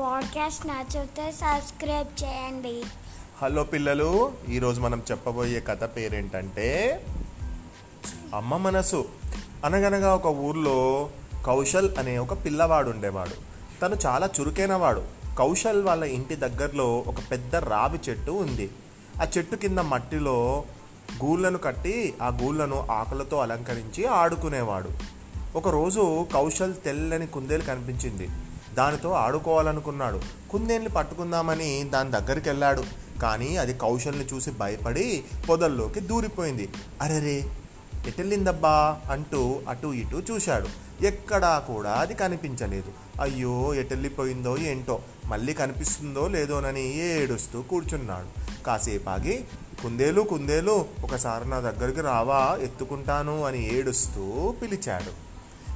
Podcast నచ్చితే subscribe చేయండి. Hello పిల్లలు ఈరోజు మనం చెప్పబోయే కథ పేరేంటంటే అమ్మ మనసు. అనగనగా ఒక ఊర్లో కౌశల్ అనే ఒక పిల్లవాడు ఉండేవాడు. తను చాలా చురుకైనవాడు. కౌశల్ వాళ్ళ ఇంటి దగ్గరలో ఒక పెద్ద రావి చెట్టు ఉంది. ఆ చెట్టు కింద మట్టిలో గూళ్ళను కట్టి ఆ గూళ్ళను ఆకులతో అలంకరించి ఆడుకునేవాడు. ఒకరోజు కౌశల్ తెల్లని కుందేలు కనిపించింది. దానితో ఆడుకోవాలనుకున్నాడు. కుందేల్ని పట్టుకుందామని దాని దగ్గరికి వెళ్ళాడు కానీ అది కౌశల్ని చూసి భయపడి పొదల్లోకి దూరిపోయింది. అరెరే ఎటెళ్ళిందబ్బా అంటూ అటు ఇటు చూశాడు. ఎక్కడా కూడా అది కనిపించలేదు. అయ్యో ఎటెళ్ళిపోయిందో ఏంటో మళ్ళీ కనిపిస్తుందో లేదోనని ఏడుస్తూ కూర్చున్నాడు. కాసేపు ఆగి కుందేలు కుందేలు ఒకసారి నా దగ్గరికి రావా ఎత్తుకుంటాను అని ఏడుస్తూ పిలిచాడు.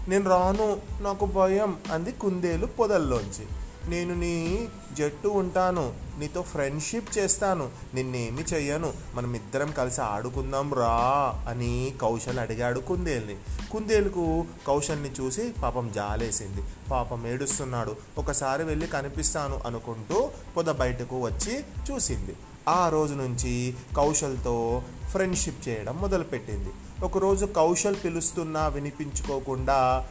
నేను రాను నాకు భయం అంది కుందేలు పొదల్లోంచి. నేను నీ జట్టు ఉంటాను నీతో ఫ్రెండ్షిప్ చేస్తాను నిన్నేమి చెయ్యను మనం ఇద్దరం కలిసి ఆడుకుందాం రా అని కౌశల్ అడిగాడు కుందేల్ని. కుందేలుకు కౌశల్ని చూసి పాపం జాలేసింది. పాపం ఏడుస్తున్నాడు. ఒకసారి వెళ్ళి కనిపిస్తాను అనుకుంటూ పొద బయటకు వచ్చి చూసింది. ఆ రోజు నుంచి కౌశల్తో ఫ్రెండ్షిప్ చేయడం మొదలుపెట్టింది. ఒకరోజు కౌశల్ పిలుస్తున్నా వినిపించుకోకుండా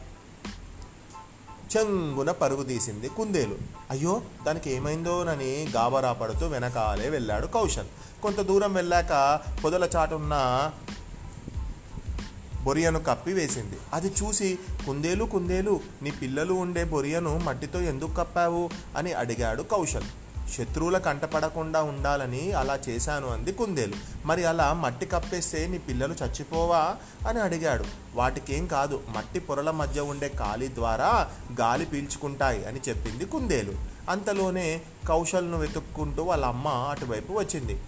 చెంగున పరుగు తీసింది కుందేలు. అయ్యో దానికి ఏమైందోనని గాబరా పడుతూ వెనకాలే వెళ్ళాడు కౌశల్. కొంత దూరం వెళ్ళాక పొదల చాటున్న బొరియను కప్పి వేసింది. అది చూసి కుందేలు కుందేలు నీ పిల్లలు ఉండే బొరియను మట్టితో ఎందుకు కప్పావు? అని అడిగాడు కౌశల్. శత్రువుల కంటపడకుండా ఉండాలని అలా చేశాను అంది కుందేలు. మరి అలా మట్టి కప్పేస్తే నీ పిల్లలు చచ్చిపోవా? అని అడిగాడు. వాటికేం కాదు మట్టి పొరల మధ్య ఉండే గాలి ద్వారా గాలి పీల్చుకుంటాయి అని చెప్పింది కుందేలు. అంతలోనే కౌశల్ను వెతుక్కుంటూ వాళ్ళ అమ్మ అటువైపు వచ్చింది.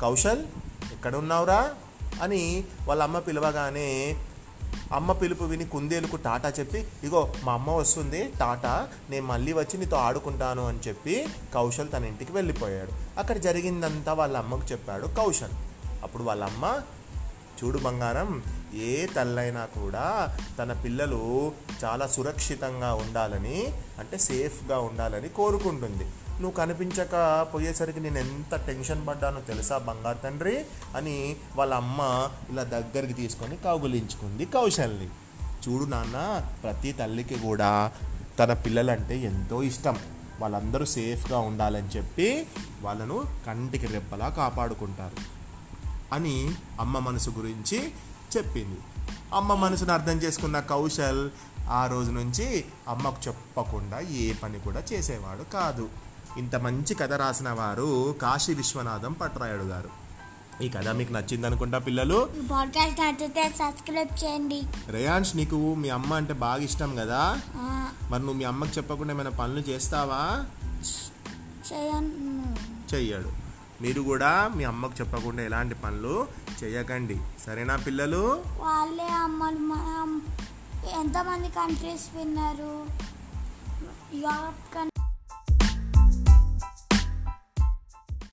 కౌశల్ ఎక్కడున్నావురా? అని వాళ్ళ అమ్మ పిలవగానే అమ్మ పిలుపు విని కుందేలుకు టాటా చెప్పి ఇగో మా అమ్మ వస్తుంది టాటా నేను మళ్ళీ వచ్చి నీతో ఆడుకుంటాను అని చెప్పి కౌశల్ తన ఇంటికి వెళ్ళిపోయాడు. అక్కడ జరిగిందంతా వాళ్ళ అమ్మకు చెప్పాడు కౌశల్. అప్పుడు వాళ్ళ అమ్మ చూడు బంగారం ఏ తల్లైనా కూడా తన పిల్లలు చాలా సురక్షితంగా ఉండాలని అంటే సేఫ్గా ఉండాలని కోరుకుంటుంది. నువ్వు కనిపించక పోయేసరికి నేను ఎంత టెన్షన్ పడ్డానో తెలుసా బంగారు తండ్రి? అని వాళ్ళ అమ్మ ఇలా దగ్గరికి తీసుకొని కౌగులించుకుంది కౌశల్ని. చూడు నాన్న ప్రతి తల్లికి కూడా తన పిల్లలంటే ఎంతో ఇష్టం. వాళ్ళందరూ సేఫ్గా ఉండాలని చెప్పి వాళ్ళను కంటికి రెప్పలా కాపాడుకుంటారు అని అమ్మ మనసు గురించి చెప్పింది. అమ్మ మనసును అర్థం చేసుకున్న కౌశల్ ఆ రోజు నుంచి అమ్మకు చెప్పకుండా ఏ పని కూడా చేసేవాడు కాదు. ఇంత మంచి కథ రాసిన వారు కాశీ విశ్వనాథం పట్రాయుడు గారు. ఈ కథ మీకు నచ్చింది అనుకుంటా పిల్లలు? ఈ పాడ్కాస్ట్ నచ్చితే సబ్స్క్రైబ్ చేయండి. రేయాన్స్ నీకు మీ అమ్మ అంటే బాగా ఇష్టం కదా? మరి నువ్వు మీ అమ్మకి చెప్పకుండా ఏమైనా పనులు చేస్తావా? చెయ్యడు. మీరు కూడా మీ అమ్మకు చెప్పకుండా ఎలాంటి పనులు చేయకండి సరేనా పిల్లలు? వాళ్ళే అమ్మలు. ఎంతమంది కంట్రీస్ విన్నారు? యూరోప్